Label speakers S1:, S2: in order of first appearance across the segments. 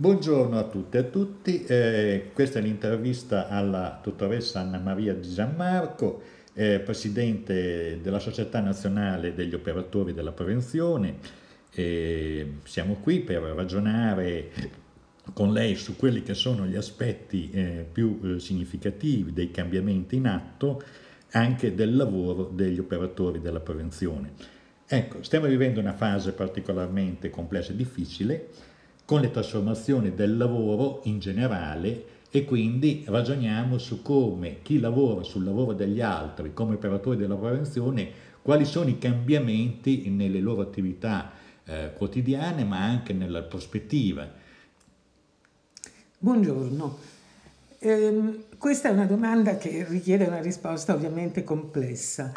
S1: Buongiorno a tutte e a tutti, eh, questa è l'intervista alla dottoressa Anna Maria Di Gianmarco, eh, Presidente della Società Nazionale degli Operatori della Prevenzione. Eh, siamo qui per ragionare con lei su quelli che sono gli aspetti eh, più eh, significativi dei cambiamenti in atto anche del lavoro degli operatori della prevenzione. Ecco, stiamo vivendo una fase particolarmente complessa e difficile, con le trasformazioni del lavoro in generale e quindi ragioniamo su come chi lavora sul lavoro degli altri come operatori della prevenzione, quali sono i cambiamenti nelle loro attività eh, quotidiane ma anche nella prospettiva.
S2: Buongiorno. Eh, questa è una domanda che richiede una risposta ovviamente complessa.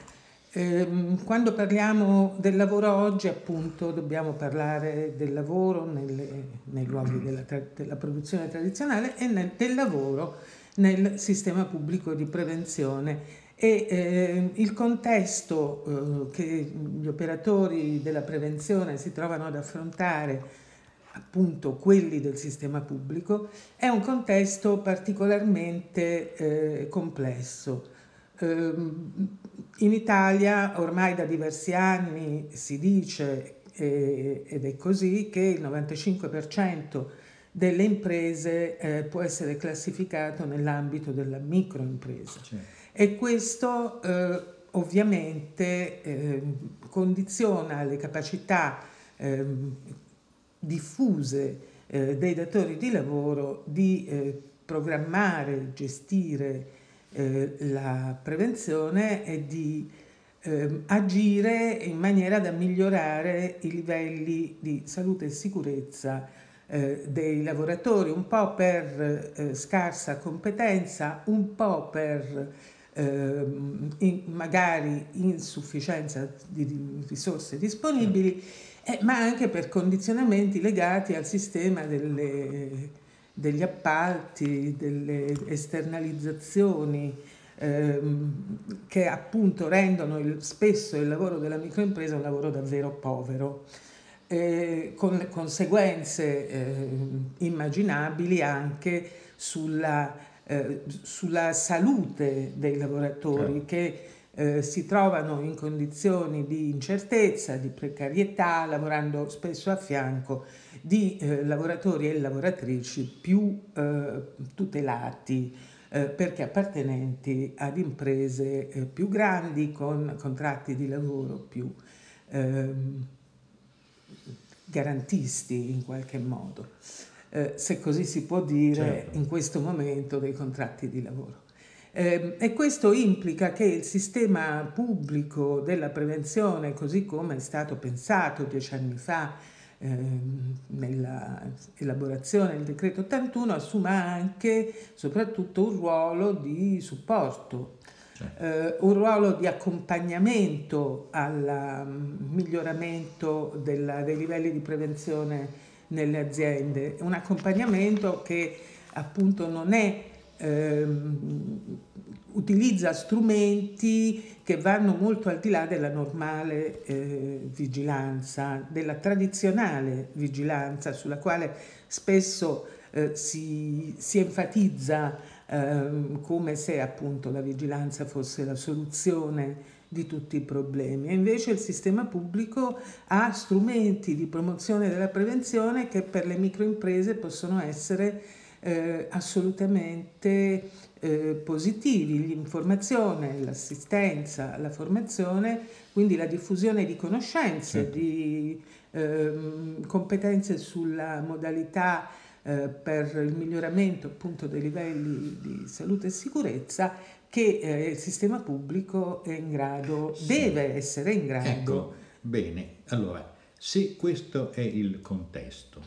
S2: Ehm, quando parliamo del lavoro oggi, appunto, dobbiamo parlare del lavoro nelle, nei luoghi della, della, produzione tradizionale e nel, del lavoro nel sistema pubblico di prevenzione. E eh, il contesto eh, che gli operatori della prevenzione si trovano ad affrontare, appunto quelli del sistema pubblico, è un contesto particolarmente eh, complesso. Ehm, in Italia ormai da diversi anni si dice, eh, ed è così, che il 95% delle imprese eh, può essere classificato nell'ambito della microimpresa. Certo. E questo eh, ovviamente ehm, condiziona le capacità ehm, diffuse dei datori di lavoro di programmare, gestire eh, la prevenzione è di eh, agire in maniera da migliorare i livelli di salute e sicurezza eh, dei lavoratori, un po' per eh, scarsa competenza, un po' per ehm, in, magari insufficienza di risorse disponibili, eh, ma anche per condizionamenti legati al sistema delle degli appalti, delle esternalizzazioni ehm, che appunto rendono il, spesso il lavoro della microimpresa un lavoro davvero povero. Eh, con conseguenze eh, immaginabili anche sulla, eh, sulla, salute dei lavoratori certo. che eh, si trovano in condizioni di incertezza, di precarietà, lavorando spesso a fianco di eh, lavoratori e lavoratrici più eh, tutelati eh, perché appartenenti ad imprese eh, più grandi con contratti di lavoro più ehm, garantisti in qualche modo, eh, se così si può dire certo. in questo momento dei contratti di lavoro. Eh, e questo implica che il sistema pubblico della prevenzione, così come è stato pensato dieci anni fa eh, nella elaborazione del decreto 81, assuma anche soprattutto un ruolo di supporto, certo. eh, un ruolo di accompagnamento al mm, miglioramento della, dei livelli di prevenzione nelle aziende, un accompagnamento che appunto non è ehm, utilizza strumenti che vanno molto al di là della normale eh, vigilanza, della tradizionale vigilanza sulla quale spesso eh, si, si, enfatizza eh, come se appunto la vigilanza fosse la soluzione di tutti i problemi. E invece il sistema pubblico ha strumenti di promozione della prevenzione che per le microimprese possono essere eh, assolutamente eh, positivi, l'informazione, l'assistenza, la formazione, quindi la diffusione di conoscenze, certo. di eh, competenze sulla modalità eh, per il miglioramento appunto dei livelli di salute e sicurezza che eh, il sistema pubblico è in grado, sì. deve essere in grado.
S1: Ecco, bene, allora, se questo è il contesto,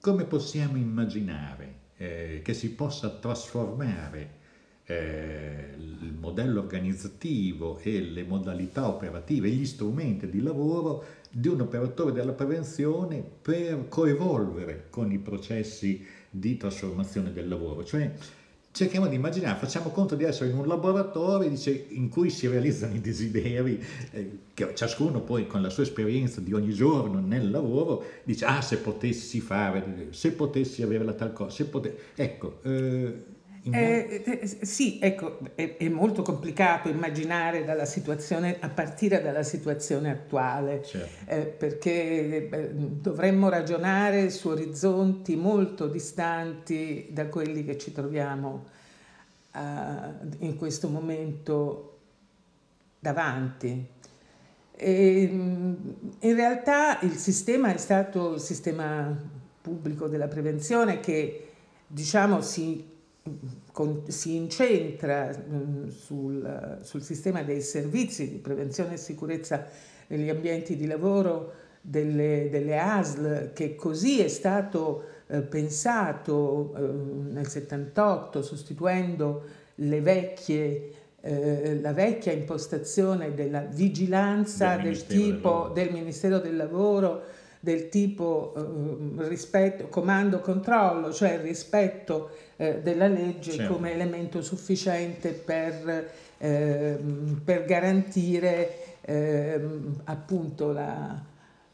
S1: come possiamo immaginare eh, che si possa trasformare eh, il modello organizzativo e le modalità operative, gli strumenti di lavoro di un operatore della prevenzione per coevolvere con i processi di trasformazione del lavoro. Cioè, cerchiamo di immaginare, facciamo conto di essere in un laboratorio dice, in cui si realizzano i desideri, eh, che ciascuno poi con la sua esperienza di ogni giorno nel lavoro dice, ah se potessi fare, se potessi avere la tal cosa, se potessi... Ecco,
S2: eh, eh, eh, sì, ecco, è, è, molto complicato immaginare dalla situazione, a partire dalla situazione attuale, certo. eh, perché eh, dovremmo ragionare su orizzonti molto distanti da quelli che ci troviamo eh, in questo momento davanti. E, in realtà il sistema è stato il sistema pubblico della prevenzione che diciamo si con, si incentra mh, sul, sul, sistema dei servizi di prevenzione e sicurezza negli ambienti di lavoro delle, delle ASL, che così è stato eh, pensato eh, nel 78, sostituendo le vecchie eh, la vecchia impostazione della vigilanza del, del tipo del, del Ministero del Lavoro del tipo eh, rispetto, comando controllo, cioè rispetto eh, della legge certo. come elemento sufficiente per, eh, per garantire ehm, appunto la,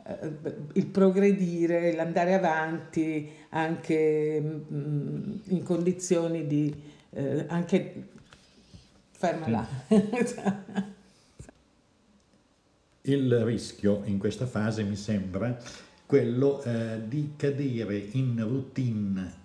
S2: eh, il progredire, l'andare avanti anche mh, mm, in condizioni di eh, anche ferma là.
S1: Il rischio in questa fase mi sembra quello eh, di cadere in routine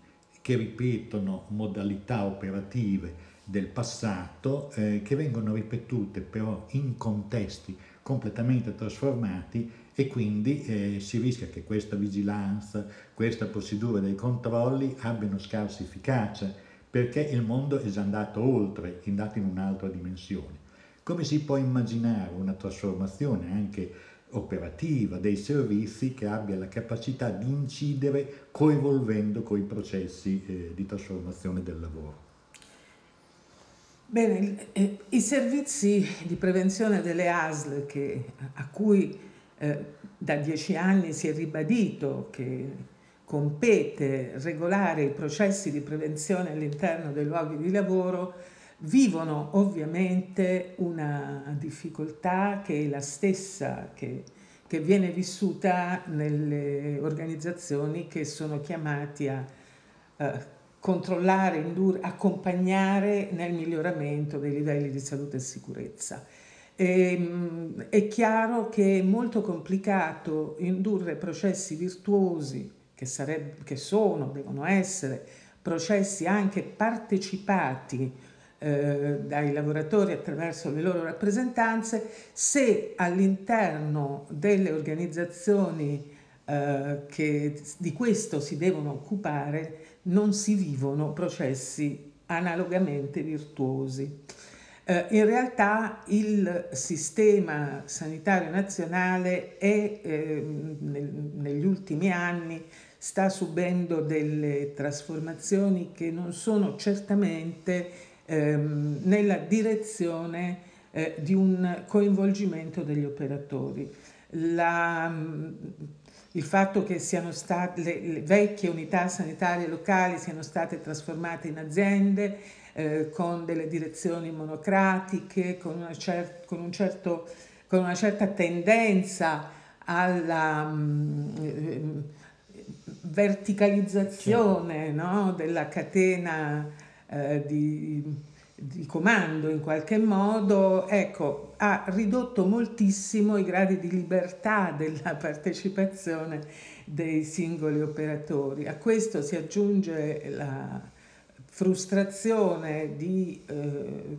S1: che ripetono modalità operative del passato eh, che vengono ripetute però in contesti completamente trasformati e quindi eh, si rischia che questa vigilanza, questa procedura dei controlli abbiano scarsa efficacia perché il mondo è già andato oltre, è andato in un'altra dimensione. Come si può immaginare una trasformazione anche operativa dei servizi che abbia la capacità di incidere coinvolvendo coi processi eh, di trasformazione del lavoro?
S2: Bene, eh, i servizi di prevenzione delle ASL che, a cui eh, da dieci anni si è ribadito che compete regolare i processi di prevenzione all'interno dei luoghi di lavoro, vivono ovviamente una difficoltà che è la stessa che, che viene vissuta nelle organizzazioni che sono chiamati a uh, controllare, indurre, accompagnare nel miglioramento dei livelli di salute e sicurezza. E, ehm, è chiaro che è molto complicato indurre processi virtuosi che, sareb- che sono, devono essere processi anche partecipati eh, dai lavoratori attraverso le loro rappresentanze, se all'interno delle organizzazioni eh, che di questo si devono occupare non si vivono processi analogamente virtuosi. Eh, in realtà il sistema sanitario nazionale è, eh, nel, negli ultimi anni sta subendo delle trasformazioni che non sono certamente ehm, nella direzione eh, di un coinvolgimento degli operatori. La, il fatto che siano state, le, le, vecchie unità sanitarie locali siano state trasformate in aziende eh, con delle direzioni monocratiche, con una, cer- con un certo, con una certa tendenza alla mh, verticalizzazione no, della catena eh, di, di, comando in qualche modo, ecco, ha ridotto moltissimo i gradi di libertà della partecipazione dei singoli operatori. A questo si aggiunge la frustrazione di eh,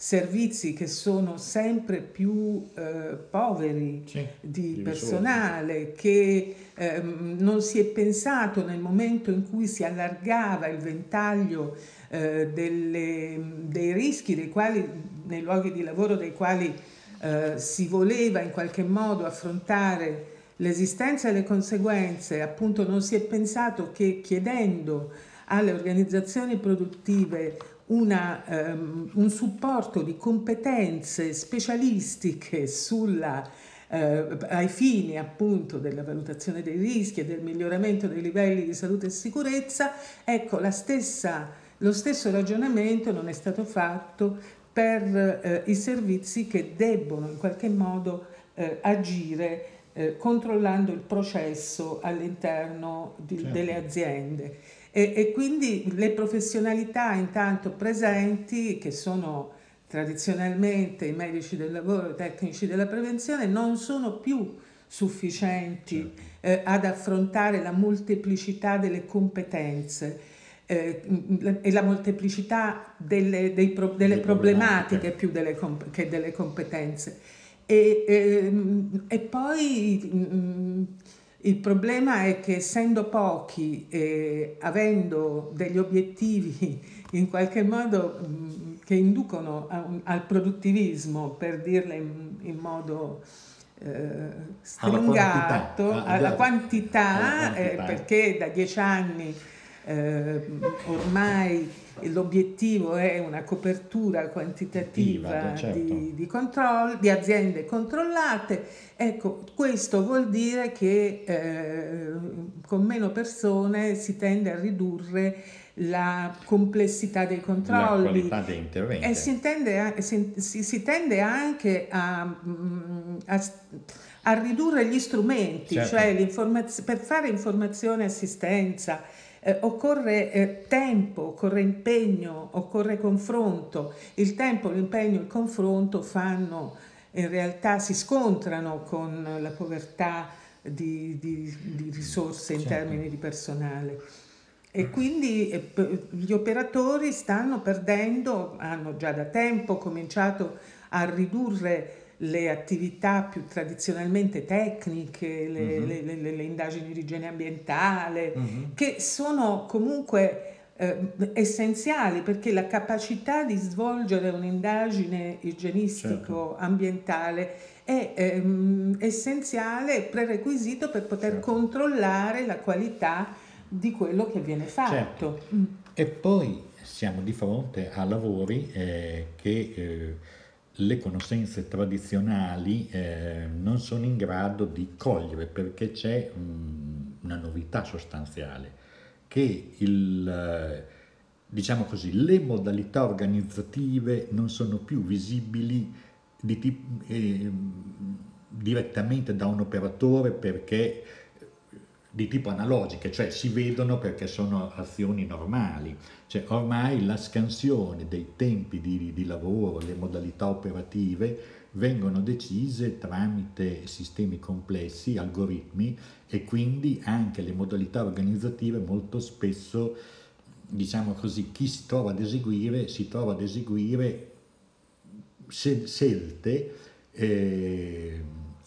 S2: servizi che sono sempre più eh, poveri sì, di personale, che eh, non si è pensato nel momento in cui si allargava il ventaglio eh, delle, dei rischi dei quali, nei luoghi di lavoro dei quali eh, si voleva in qualche modo affrontare l'esistenza e le conseguenze, appunto non si è pensato che chiedendo alle organizzazioni produttive una, um, un supporto di competenze specialistiche sulla, uh, ai fini appunto della valutazione dei rischi e del miglioramento dei livelli di salute e sicurezza, ecco la stessa Lo stesso ragionamento non è stato fatto per eh, i servizi che debbono in qualche modo eh, agire eh, controllando il processo all'interno di, certo. delle aziende. E, e, quindi le professionalità intanto presenti, che sono tradizionalmente i medici del lavoro, i tecnici della prevenzione, non sono più sufficienti certo. eh, ad affrontare la molteplicità delle competenze eh, e la molteplicità delle, pro, delle problematiche più delle, che delle competenze. E, ehm, e poi mh, mm, il problema è che essendo pochi e avendo degli obiettivi in qualche modo mh, mm, che inducono un, al produttivismo, per dirla in, in modo eh, stringato, alla quantità, alla quantità, alla quantità. Eh, perché da dieci anni eh, ormai l'obiettivo è una copertura quantitativa certo. di, di, controllo, di aziende controllate. Ecco, questo vuol dire che eh, con meno persone si tende a ridurre la complessità dei controlli. La
S1: qualità dei interventi.
S2: E si, tende, si, si, si tende anche a, mm, a, a, ridurre gli strumenti, certo. cioè per fare informazione e assistenza eh, occorre eh, tempo, occorre impegno, occorre confronto. Il tempo, l'impegno, il confronto fanno, in realtà si scontrano con la povertà di, di, di risorse in certo. termini di personale. E quindi eh, gli operatori stanno perdendo, hanno già da tempo cominciato a ridurre le attività più tradizionalmente tecniche, le, uh-huh. le, le, le indagini di igiene ambientale, uh-huh. che sono comunque eh, essenziali perché la capacità di svolgere un'indagine igienistico-ambientale certo. è ehm, essenziale, prerequisito per poter certo. controllare la qualità di quello che viene fatto. Certo.
S1: Mm. E poi siamo di fronte a lavori eh, che... Eh, le conoscenze tradizionali eh, non sono in grado di cogliere perché c'è um, una novità sostanziale che il, eh, diciamo così, le modalità organizzative non sono più visibili di, eh, direttamente da un operatore perché di tipo analogiche, cioè si vedono perché sono azioni normali. Cioè ormai la scansione dei tempi di, di lavoro, le modalità operative vengono decise tramite sistemi complessi, algoritmi e quindi anche le modalità organizzative molto spesso, diciamo così, chi si trova ad eseguire si trova ad eseguire scelte eh,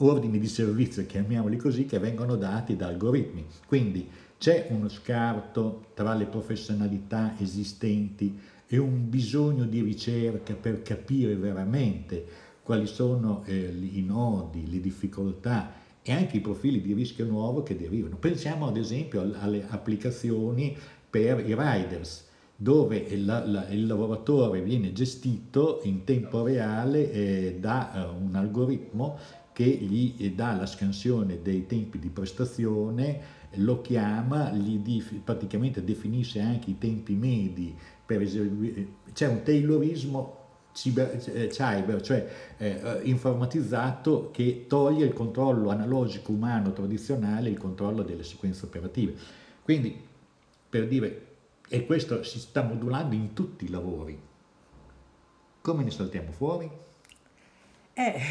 S1: ordini di servizio, chiamiamoli così, che vengono dati da algoritmi. Quindi c'è uno scarto tra le professionalità esistenti e un bisogno di ricerca per capire veramente quali sono eh, i nodi, le difficoltà e anche i profili di rischio nuovo che derivano. Pensiamo ad esempio alle applicazioni per i riders, dove il, la, il lavoratore viene gestito in tempo reale eh, da uh, un algoritmo che gli dà la scansione dei tempi di prestazione, lo chiama, gli dif- praticamente definisce anche i tempi medi per eseguire, c'è un taylorismo cyber, eh, cyber cioè eh, informatizzato che toglie il controllo analogico umano tradizionale, il controllo delle sequenze operative. Quindi, per dire, e questo si sta modulando in tutti i lavori, come ne saltiamo fuori?
S2: Eh,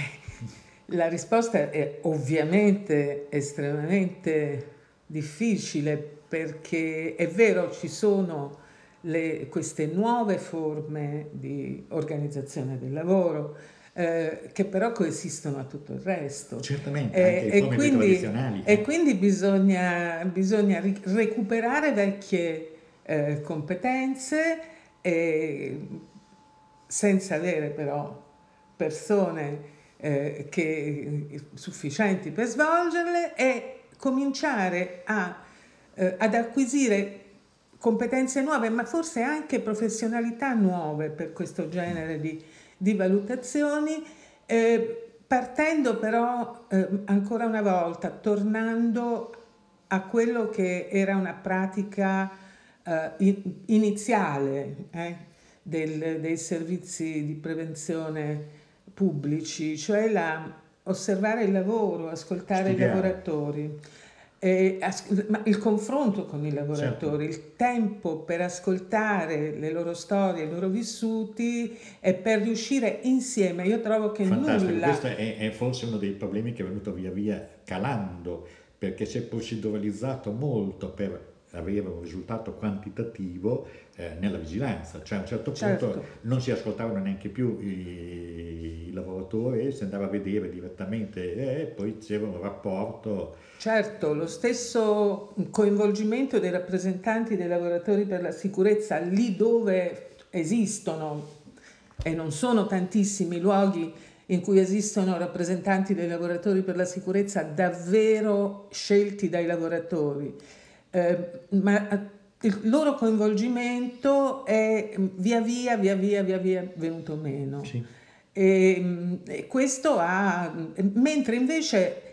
S2: la risposta è ovviamente estremamente difficile perché è vero ci sono le, queste nuove forme di organizzazione del lavoro eh, che però coesistono a tutto il resto.
S1: Certamente, eh, e, quindi,
S2: e quindi bisogna, bisogna recuperare vecchie eh, competenze senza avere però persone eh, che, sufficienti per svolgerle e cominciare a, eh, ad acquisire competenze nuove, ma forse anche professionalità nuove per questo genere di, di valutazioni, eh, partendo però eh, ancora una volta, tornando a quello che era una pratica uh, iniziale eh, del, dei servizi di prevenzione pubblici, cioè la, osservare il lavoro, ascoltare Studiare. i lavoratori. Eh, il confronto con i lavoratori, certo. il tempo per ascoltare le loro storie, i loro vissuti e per riuscire insieme. Io trovo che
S1: Fantastico.
S2: nulla.
S1: Questo è, è, forse uno dei problemi che è venuto via via calando, perché si è proceduralizzato molto per avere un risultato quantitativo eh, nella vigilanza, cioè a un certo punto certo. non si ascoltavano neanche più i, i lavoratori, si andava a vedere direttamente e poi c'era un rapporto.
S2: Certo, lo stesso coinvolgimento dei rappresentanti dei lavoratori per la sicurezza lì dove esistono e non sono tantissimi luoghi in cui esistono rappresentanti dei lavoratori per la sicurezza davvero scelti dai lavoratori eh, ma il loro coinvolgimento è via via, via via, via via venuto meno. Sì. E, mm, e questo ha, mentre invece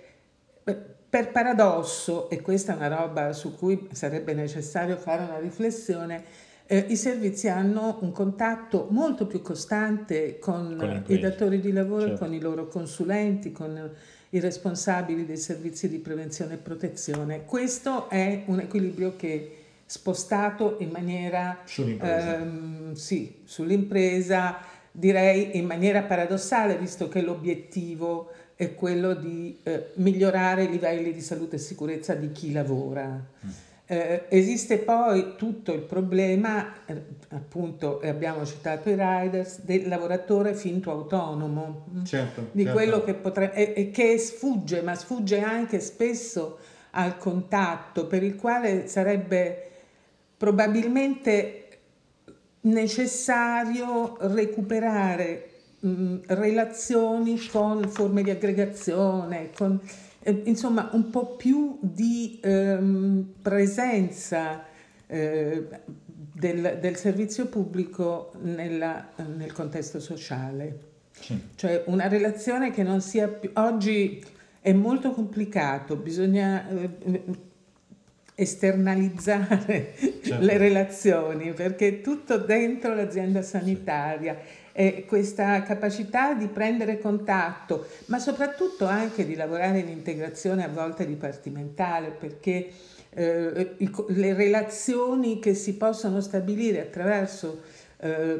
S2: per paradosso, e questa è una roba su cui sarebbe necessario fare una riflessione, eh, i servizi hanno un contatto molto più costante con, con i datori di lavoro, certo. con i loro consulenti, con i responsabili dei servizi di prevenzione e protezione. Questo è un equilibrio che spostato in maniera
S1: sull'impresa, ehm,
S2: sì, sull'impresa direi in maniera paradossale, visto che l'obiettivo è quello di eh, migliorare i livelli di salute e sicurezza di chi lavora. Mm. Eh, esiste poi tutto il problema, eh, appunto, abbiamo citato i riders, del lavoratore finto autonomo,
S1: certo,
S2: di
S1: certo.
S2: quello che potrebbe, e, e che sfugge, ma sfugge anche spesso al contatto, per il quale sarebbe probabilmente necessario recuperare mh, relazioni con forme di aggregazione, con eh, insomma un po' più di ehm, presenza eh, del, del, servizio pubblico nella, nel contesto sociale. Sì. Cioè una relazione che non sia più... Oggi è molto complicato, bisogna eh, esternalizzare certo. le relazioni perché è tutto dentro l'azienda sanitaria eh, questa capacità di prendere contatto, ma soprattutto anche di lavorare in integrazione a volte dipartimentale, perché eh, le relazioni che si possono stabilire attraverso eh,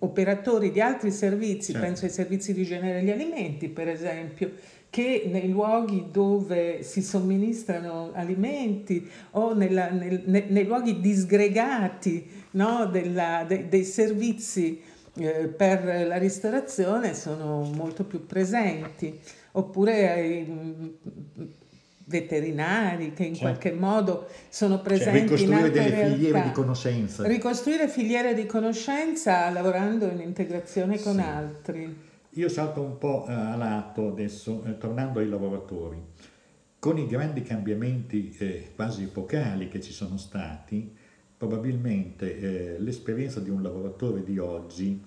S2: operatori di altri servizi, certo. penso ai servizi di genere degli alimenti per esempio, che nei luoghi dove si somministrano alimenti o nella, nel, nei, nei luoghi disgregati no, della, de, dei servizi eh, per la ristorazione sono molto più presenti, oppure ai mm, veterinari che in certo. qualche modo sono cioè, presenti
S1: cioè,
S2: in
S1: delle
S2: realtà.
S1: filiere di conoscenza.
S2: Ricostruire filiere di conoscenza lavorando in integrazione con sì. altri.
S1: Io salto un po' eh, a lato adesso, eh, tornando ai lavoratori. Con i grandi cambiamenti eh, quasi epocali che ci sono stati, probabilmente eh, l'esperienza di un lavoratore di oggi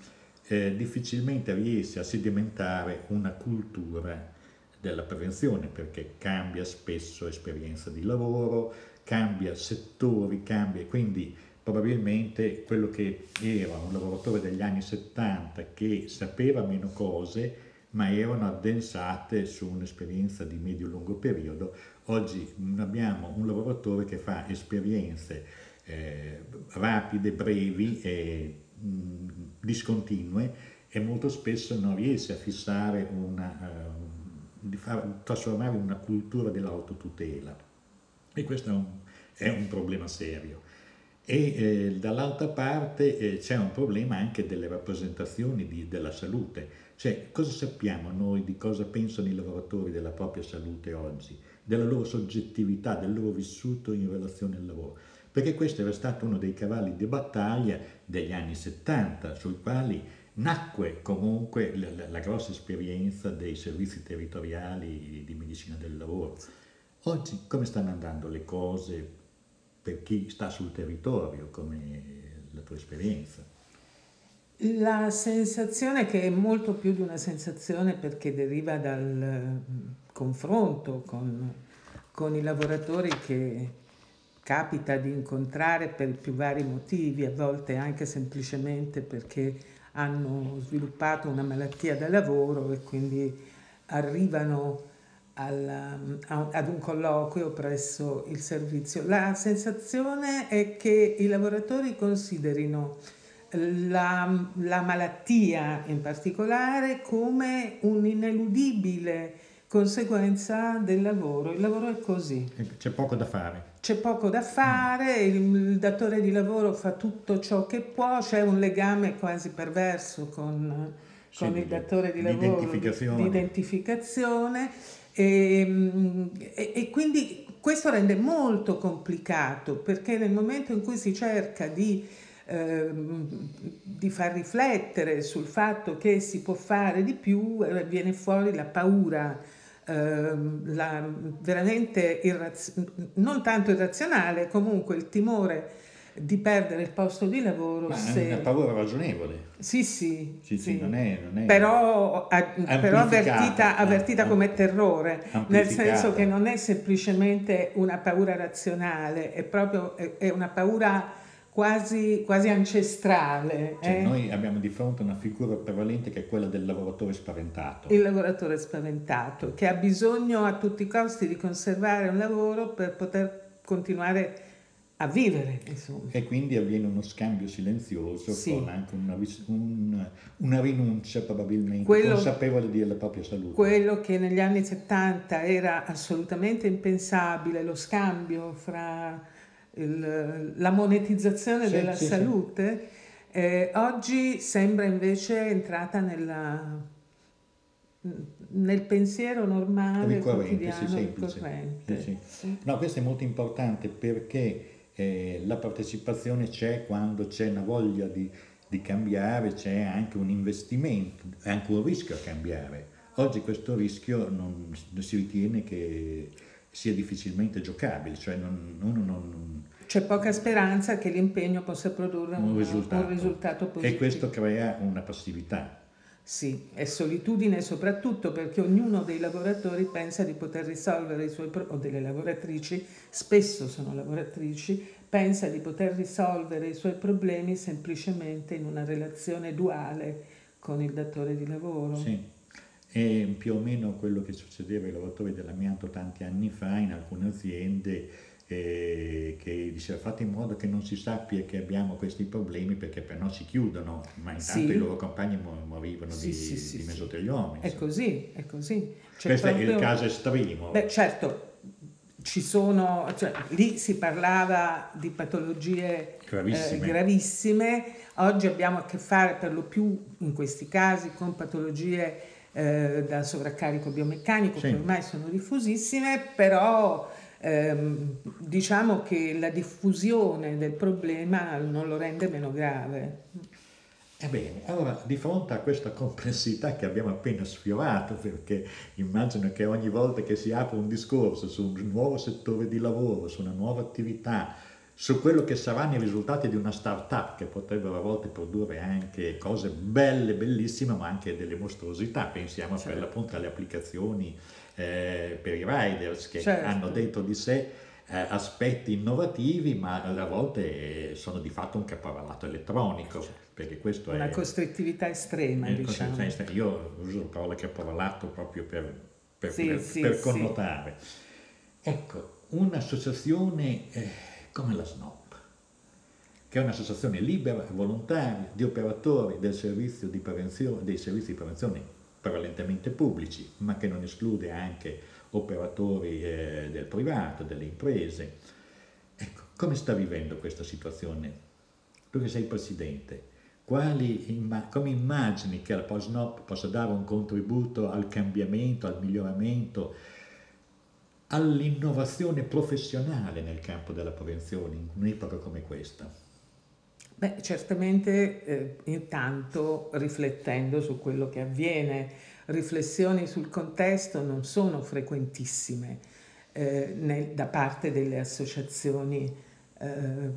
S1: eh, difficilmente riesce a sedimentare una cultura della prevenzione perché cambia spesso esperienza di lavoro, cambia settori, cambia, quindi probabilmente quello che era un lavoratore degli anni 70 che sapeva meno cose ma erano addensate su un'esperienza di medio-lungo periodo, oggi abbiamo un lavoratore che fa esperienze eh, rapide, brevi e mh, discontinue e molto spesso non riesce a fissare una, uh, far, trasformare una cultura dell'autotutela. E questo è un, è un problema serio. E eh, dall'altra parte eh, c'è un problema anche delle rappresentazioni di, della salute, cioè cosa sappiamo noi di cosa pensano i lavoratori della propria salute oggi, della loro soggettività, del loro vissuto in relazione al lavoro perché questo era stato uno dei cavalli di battaglia degli anni 70, sui quali nacque comunque la, la, la grossa esperienza dei servizi territoriali di medicina del lavoro. Oggi come stanno andando le cose per chi sta sul territorio, come la tua esperienza?
S2: La sensazione che è molto più di una sensazione perché deriva dal confronto con, con i lavoratori che capita di incontrare per più vari motivi, a volte anche semplicemente perché hanno sviluppato una malattia da lavoro e quindi arrivano alla, ad un colloquio presso il servizio. La sensazione è che i lavoratori considerino la, la malattia in particolare come un'ineludibile conseguenza del lavoro. Il lavoro è così.
S1: C'è poco da fare.
S2: C'è poco da fare, il, datore di lavoro fa tutto ciò che può, c'è un legame quasi perverso con, con sì, il datore di lavoro
S1: identificazione.
S2: di identificazione e, e, e, quindi questo rende molto complicato perché nel momento in cui si cerca di, eh, di far riflettere sul fatto che si può fare di più, eh, viene fuori la paura Ehm, la, veramente irraz- non tanto irrazionale, comunque il timore di perdere il posto di lavoro.
S1: Ma se... è una paura ragionevole.
S2: Sì, sì.
S1: sì, sì. Non è, non è
S2: però, a, però avvertita, avvertita come terrore, nel senso che non è semplicemente una paura razionale, è proprio è, è una paura quasi, quasi ancestrale.
S1: Cioè, eh? Noi abbiamo di fronte una figura prevalente che è quella del lavoratore spaventato.
S2: Il lavoratore spaventato, che ha bisogno a tutti i costi di conservare un lavoro per poter continuare a vivere. Insomma.
S1: E quindi avviene uno scambio silenzioso sì. con anche una, un, una rinuncia probabilmente quello, consapevole della propria salute.
S2: Quello che negli anni 70 era assolutamente impensabile, lo scambio fra il, la monetizzazione sì, della sì, salute, sì. Eh, oggi sembra invece entrata nella, nel pensiero normale, quotidiano,
S1: ricorrente. No, questo è molto importante perché eh, la partecipazione c'è quando c'è una voglia di, di cambiare, c'è anche un investimento, è anche un rischio a cambiare. Oggi questo rischio non, si ritiene che sia difficilmente giocabile, cioè non, uno non...
S2: C'è poca speranza che l'impegno possa produrre un, un, risultato. un risultato positivo.
S1: E questo crea una passività.
S2: Sì, e solitudine soprattutto perché ognuno dei lavoratori pensa di poter risolvere i suoi problemi, o delle lavoratrici, spesso sono lavoratrici, pensa di poter risolvere i suoi problemi semplicemente in una relazione duale con il datore di lavoro.
S1: Sì. È più o meno quello che succedeva ai lavoratori dell'amianto tanti anni fa in alcune aziende eh, che diceva fate in modo che non si sappia che abbiamo questi problemi perché per no si chiudono, ma intanto sì. i loro compagni morivano sì, di, sì, di mesotelioma.
S2: È così, è così.
S1: C'è Questo proprio... è il caso estremo.
S2: Beh, certo, ci sono, cioè, lì si parlava di patologie gravissime. Eh, gravissime. oggi abbiamo a che fare per lo più in questi casi con patologie eh, da sovraccarico biomeccanico sì. che ormai sono diffusissime, però ehm, diciamo che la diffusione del problema non lo rende meno grave.
S1: Ebbene, allora di fronte a questa complessità che abbiamo appena sfiorato, perché immagino che ogni volta che si apre un discorso su un nuovo settore di lavoro, su una nuova attività, su quello che saranno i risultati di una startup che potrebbero a volte produrre anche cose belle, bellissime, ma anche delle mostruosità. Pensiamo certo. per l'appunto alle applicazioni eh, per i riders che certo. hanno dentro di sé eh, aspetti innovativi, ma a volte sono di fatto un caporalato elettronico. Certo. Perché questo
S2: una è, costrittività estrema, diciamo.
S1: Estrema. Io uso la parola caporalato proprio per, per, sì, per, sì, per connotare. Sì. Ecco, un'associazione... Eh, come la SNOP, che è un'associazione libera volontaria di operatori del servizio di dei servizi di prevenzione prevalentemente pubblici, ma che non esclude anche operatori eh, del privato, delle imprese. Ecco, come sta vivendo questa situazione? Tu che sei presidente, quali, come immagini che la POSNOP possa dare un contributo al cambiamento, al miglioramento all'innovazione professionale nel campo della prevenzione in un'epoca come questa?
S2: Beh, certamente eh, intanto riflettendo su quello che avviene, riflessioni sul contesto non sono frequentissime eh, nel, da parte delle associazioni eh,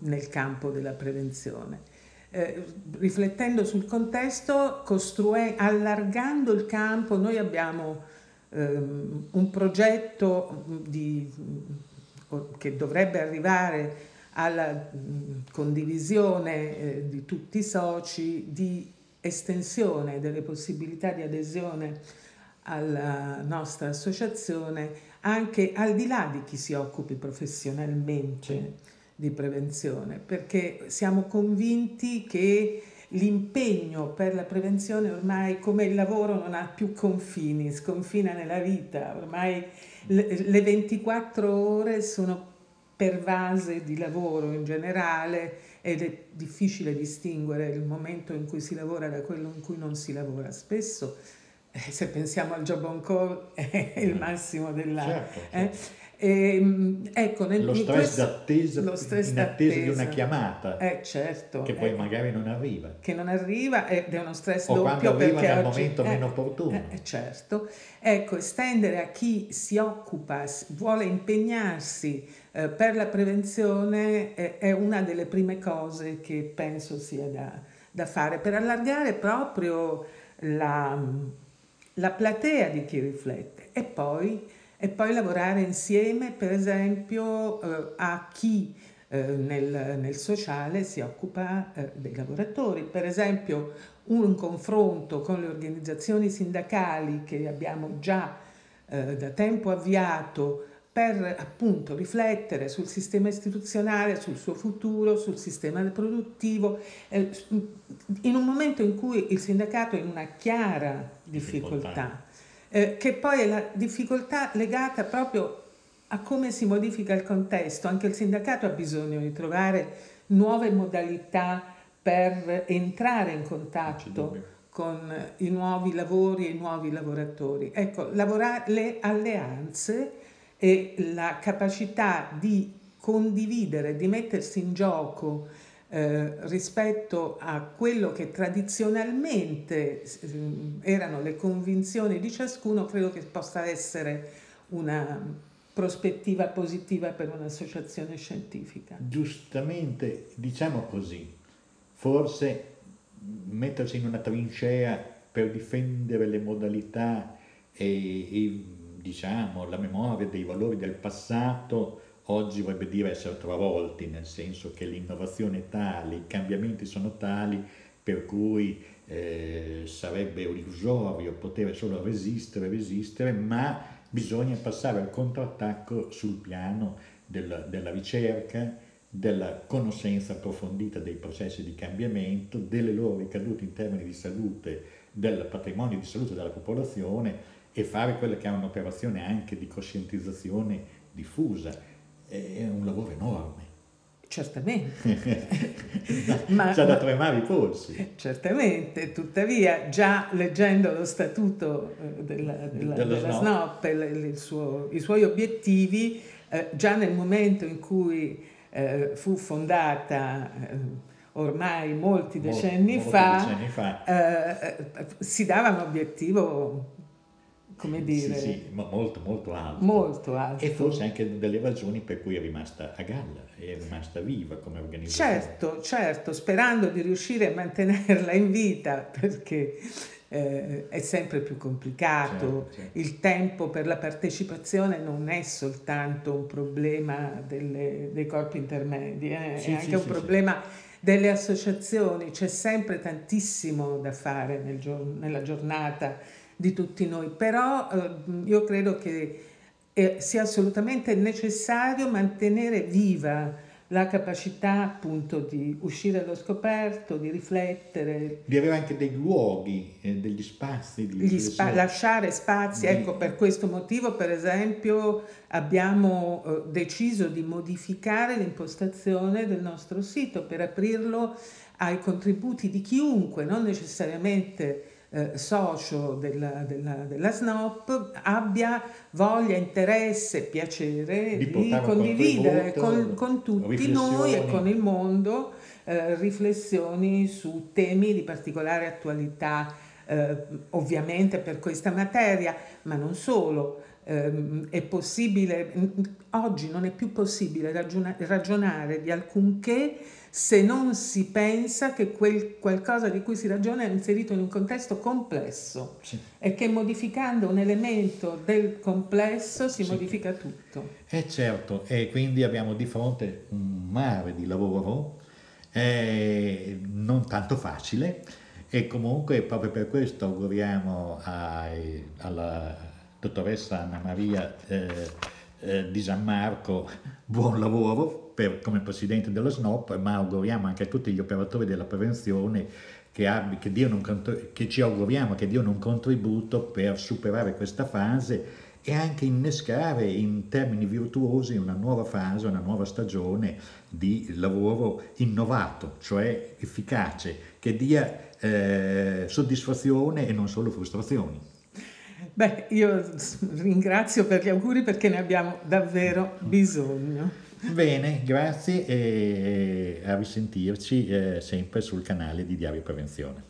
S2: nel campo della prevenzione. Eh, riflettendo sul contesto, allargando il campo, noi abbiamo ehm, un progetto di che dovrebbe arrivare alla condivisione eh, di tutti i soci di estensione delle possibilità di adesione alla nostra associazione anche al di là di chi si occupi professionalmente di prevenzione, perché siamo convinti che l'impegno per la prevenzione ormai come il lavoro non ha più confini, sconfina nella vita, ormai le 24 ore sono pervase di lavoro in generale ed è difficile distinguere il momento in cui si lavora da quello in cui non si lavora. Spesso, eh, se pensiamo al job on call, è il massimo della... Certo, certo. Eh?
S1: E, ehm, ecco, nel, lo stress questo, d'attesa lo stress in attesa, di una chiamata
S2: eh, certo,
S1: che poi eh, magari non arriva.
S2: Che non arriva ed è uno stress
S1: o
S2: doppio
S1: quando arriva
S2: nel
S1: oggi, momento eh, meno opportuno.
S2: eh, eh, certo. Ecco estendere a chi si occupa vuole impegnarsi eh, per la prevenzione è una delle prime cose che penso sia da, da fare per allargare proprio la, la platea di chi riflette. E poi e poi lavorare insieme per esempio eh, a chi eh, nel, nel, sociale si occupa eh, dei lavoratori. Per esempio un confronto con le organizzazioni sindacali che abbiamo già eh, da tempo avviato per appunto riflettere sul sistema istituzionale, sul suo futuro, sul sistema produttivo, eh, in un momento in cui il sindacato è in una chiara difficoltà. Eh, che poi è la difficoltà legata proprio a come si modifica il contesto. Anche il sindacato ha bisogno di trovare nuove modalità per entrare in contatto con i nuovi lavori e i nuovi lavoratori. Ecco, lavorare, le alleanze e la capacità di condividere, di mettersi in gioco eh, rispetto a quello che tradizionalmente erano le convinzioni di ciascuno, credo che possa essere una prospettiva positiva per un'associazione scientifica.
S1: Giustamente, diciamo così, forse mettersi in una trincea per difendere le modalità e, e diciamo, la memoria dei valori del passato oggi vorrebbe dire essere travolti, nel senso che l'innovazione è tale, i cambiamenti sono tali per cui eh, sarebbe illusorio poter solo resistere, resistere, ma bisogna passare al contrattacco sul piano del, della ricerca, della conoscenza approfondita dei processi di cambiamento, delle loro ricadute in termini di salute, del patrimonio di salute della popolazione e fare quella che è un'operazione anche di coscientizzazione diffusa è un lavoro enorme.
S2: Certamente.
S1: ma, C'è da tremare i polsi.
S2: Certamente, tuttavia già leggendo lo statuto eh, della, della, della SNOP, il, suo, i suoi obiettivi, eh, già nel momento in cui eh, fu fondata eh, ormai molti decenni, molti, fa, molti decenni fa, eh, eh, si dava un obiettivo come dire...
S1: Sì, sì, molto, molto alto.
S2: Molto alto.
S1: E forse anche delle ragioni per cui è rimasta a galla, è rimasta viva come organizzazione.
S2: Certo, certo, sperando di riuscire a mantenerla in vita perché eh, è sempre più complicato. Certo, certo. Il tempo per la partecipazione non è soltanto un problema delle, dei corpi intermedi, eh, sì, è anche un problema delle associazioni, c'è sempre tantissimo da fare nel giorno, nella giornata di tutti noi, però eh, io credo che eh, sia assolutamente necessario mantenere viva la capacità appunto di uscire allo scoperto, di riflettere.
S1: Di avere anche dei luoghi, eh, degli spazi. Di
S2: spa- lasciare spazi, di... ecco per questo motivo per esempio abbiamo eh, deciso di modificare l'impostazione del nostro sito per aprirlo ai contributi di chiunque, non necessariamente eh, socio della, della, della, SNOP abbia voglia, interesse, piacere di, di condividere con, con, tutti noi e con il mondo eh, riflessioni su temi di particolare attualità, eh, ovviamente per questa materia, ma non solo. ehm, è possibile, oggi non è più possibile ragiona, ragionare di alcunché se non si pensa che quel qualcosa di cui si ragiona è inserito in un contesto complesso sì. e che modificando un elemento del complesso si sì. modifica tutto.
S1: Eh certo, e quindi abbiamo di fronte un mare di lavoro eh, non tanto facile e comunque proprio per questo auguriamo ai, alla dottoressa Anna Maria eh, eh, di San Marco buon lavoro per, come presidente dello SNOP, ma auguriamo anche a tutti gli operatori della prevenzione che, abbi, che, un, che ci auguriamo che diano un contributo per superare questa fase e anche innescare in termini virtuosi una nuova fase, una nuova stagione di lavoro innovato, cioè efficace, che dia eh, soddisfazione e non solo frustrazioni.
S2: Beh, io ringrazio per gli auguri perché ne abbiamo davvero bisogno.
S1: Bene, grazie e a risentirci eh, sempre sul canale di Diario Prevenzione.